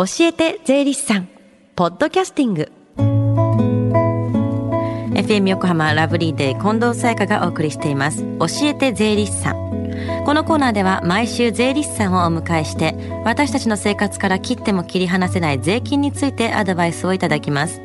教えて税理士さん。ポッドキャスティング。FM 横浜ラブリーデー近藤沙耶香がお送りしています。教えて税理士さん。このコーナーでは毎週税理士さんをお迎えして私たちの生活から切っても切り離せない税金についてアドバイスをいただきます。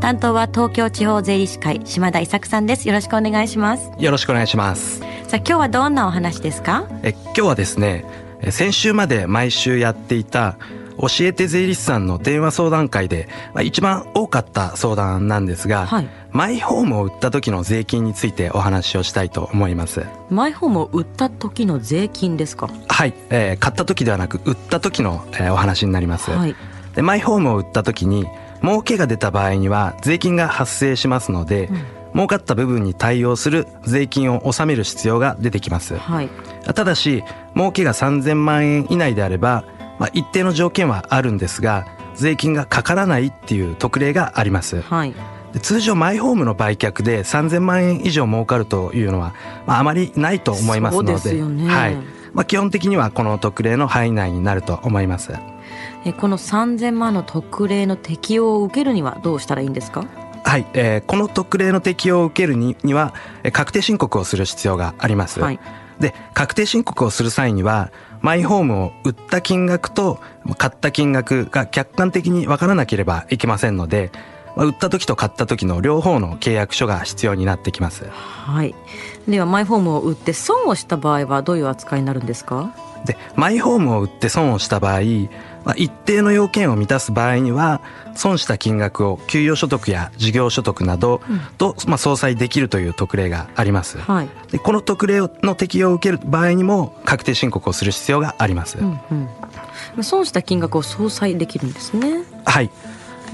担当は東京地方税理士会島田伊作さんです。よろしくお願いします。よろしくお願いします。さあ今日はどんなお話ですか？え今日はですね先週まで毎週やっていた教えて税理士さんの電話相談会で一番多かった相談なんですが、はい、マイホームを売った時の税金についてお話をしたいと思います。マイホームを売った時の税金ですか？はい、えー、買った時ではなく売った時の、えー、お話になります、はい、でマイホームを売った時に儲けが出た場合には税金が発生しますので、うん。儲かった部分に対応する税金を納める必要が出てきます、はい、ただし儲けが3000万円以内であれば、まあ、一定の条件はあるんですが税金がかからないっていう特例があります、はい、通常マイホームの売却で3000万円以上儲かるというのは、まあ、あまりないと思いますので、ね、はい。まあ、基本的にはこの特例の範囲内になると思います。この3000万の特例の適用を受けるにはどうしたらいいんですか？はい、えー、この特例の適用を受けるにには確定申告をする必要があります。はい、で確定申告をする際にはマイホームを売った金額と買った金額が客観的に分からなければいけませんので売った時と買った時の両方の契約書が必要になってきます。はい。ではマイホームを売って損をした場合はどういう扱いになるんですか？でマイホームを売って損をした場合、まあ、一定の要件を満たす場合には損した金額を給与所得や事業所得などと、まあ、相殺できるという特例があります、はい、でこの特例の適用を受ける場合にも確定申告をする必要があります、うんうん、損した金額を相殺できるんですね。はい。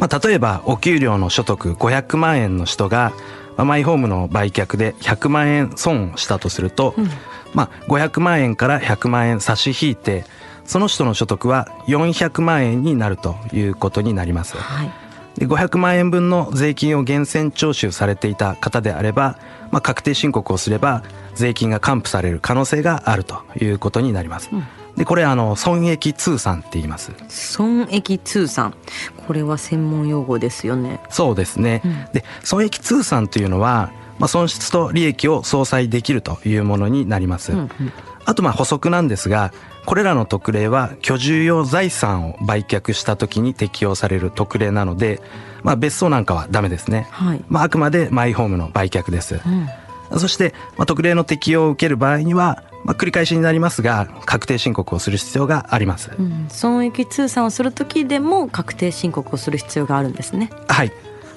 まあ、例えばお給料の所得500万円の人がマイホームの売却で100万円損したとすると、うん、まあ、500万円から100万円差し引いてその人の所得は400万円になるということになります。はいで500万円分の税金を源泉徴収されていた方であれば、まあ、確定申告をすれば税金が還付される可能性があるということになります。うん、でこれあの損益通算って言います。損益通算これは専門用語ですよね。そうですね。うん、で損益通算というのは、まあ、損失と利益を相殺できるというものになります。うんうん、あとまあ補足なんですがこれらの特例は居住用財産を売却した時に適用される特例なので、まあ、別荘なんかはダメですね、はい、まあ、あくまでマイホームの売却です、うん、そして、まあ、特例の適用を受ける場合には、まあ、繰り返しになりますが確定申告をする必要があります、うん、損益通算をする時でも確定申告をする必要があるんですね。はい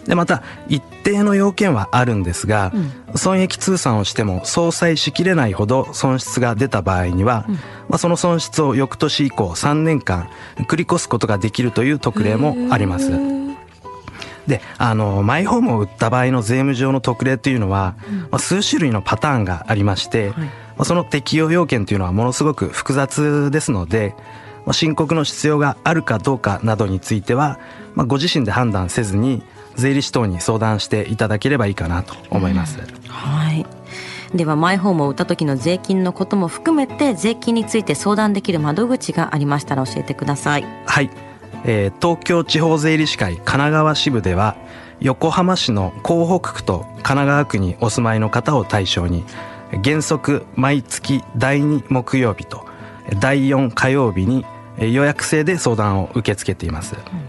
でまた一定の要件はあるんですが、うん、損益通算をしても相殺しきれないほど損失が出た場合には、うん、まあ、その損失を翌年以降3年間繰り越すことができるという特例もあります。であのマイホームを売った場合の税務上の特例というのは、うん、まあ、数種類のパターンがありまして、はい、まあ、その適用要件というのはものすごく複雑ですので、まあ、申告の必要があるかどうかなどについては、まあ、ご自身で判断せずに税理士等に相談していただければいいかなと思います。うん、はいではマイホームを売った時の税金のことも含めて税金について相談できる窓口がありましたら教えてください。はい、えー、東京地方税理士会神奈川支部では横浜市の港北区と神奈川区にお住まいの方を対象に原則毎月第2木曜日と第4火曜日に予約制で相談を受け付けています。うん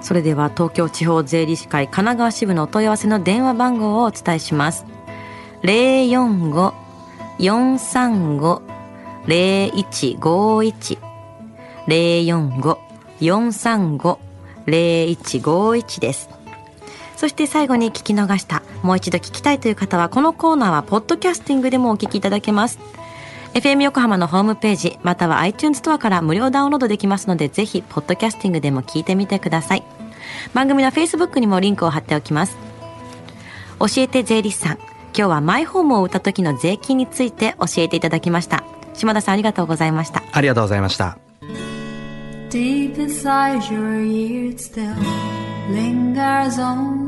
それでは東京地方税理士会神奈川支部のお問い合わせの電話番号をお伝えします。045-435-0151 045-435-0151です。そして最後に聞き逃したもう一度聞きたいという方はこのコーナーはポッドキャスティングでもお聞きいただけます。FM 横浜のホームページまたは iTunes ストアから無料ダウンロードできますのでぜひポッドキャスティングでも聞いてみてください。番組の Facebook にもリンクを貼っておきます。教えて税理士さん。今日はマイホームを売った時の税金について教えていただきました。島田さんありがとうございました。ありがとうございました。Deep inside your ears still lingers on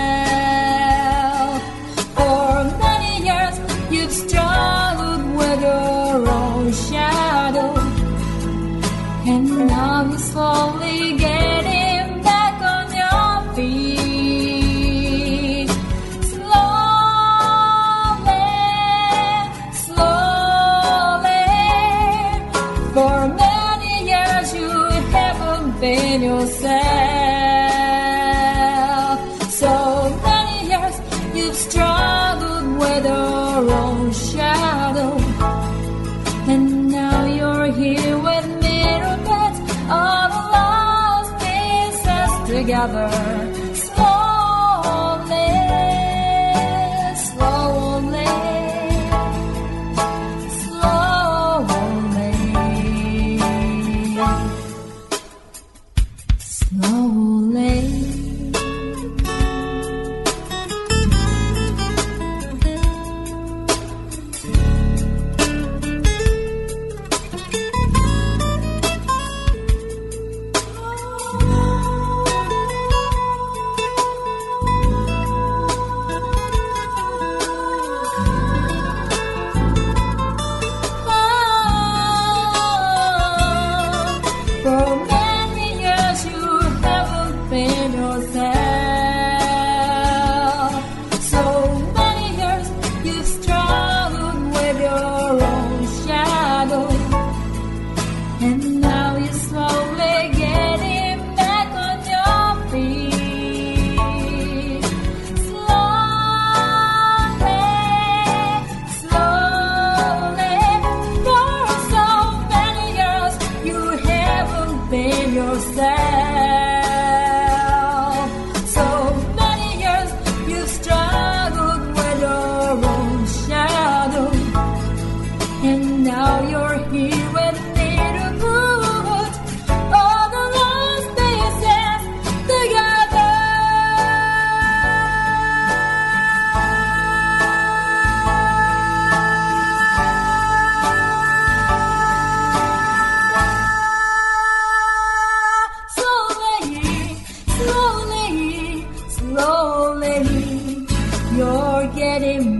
Shadow. And now you're here with me to all the lost pieces together. dead. Ready.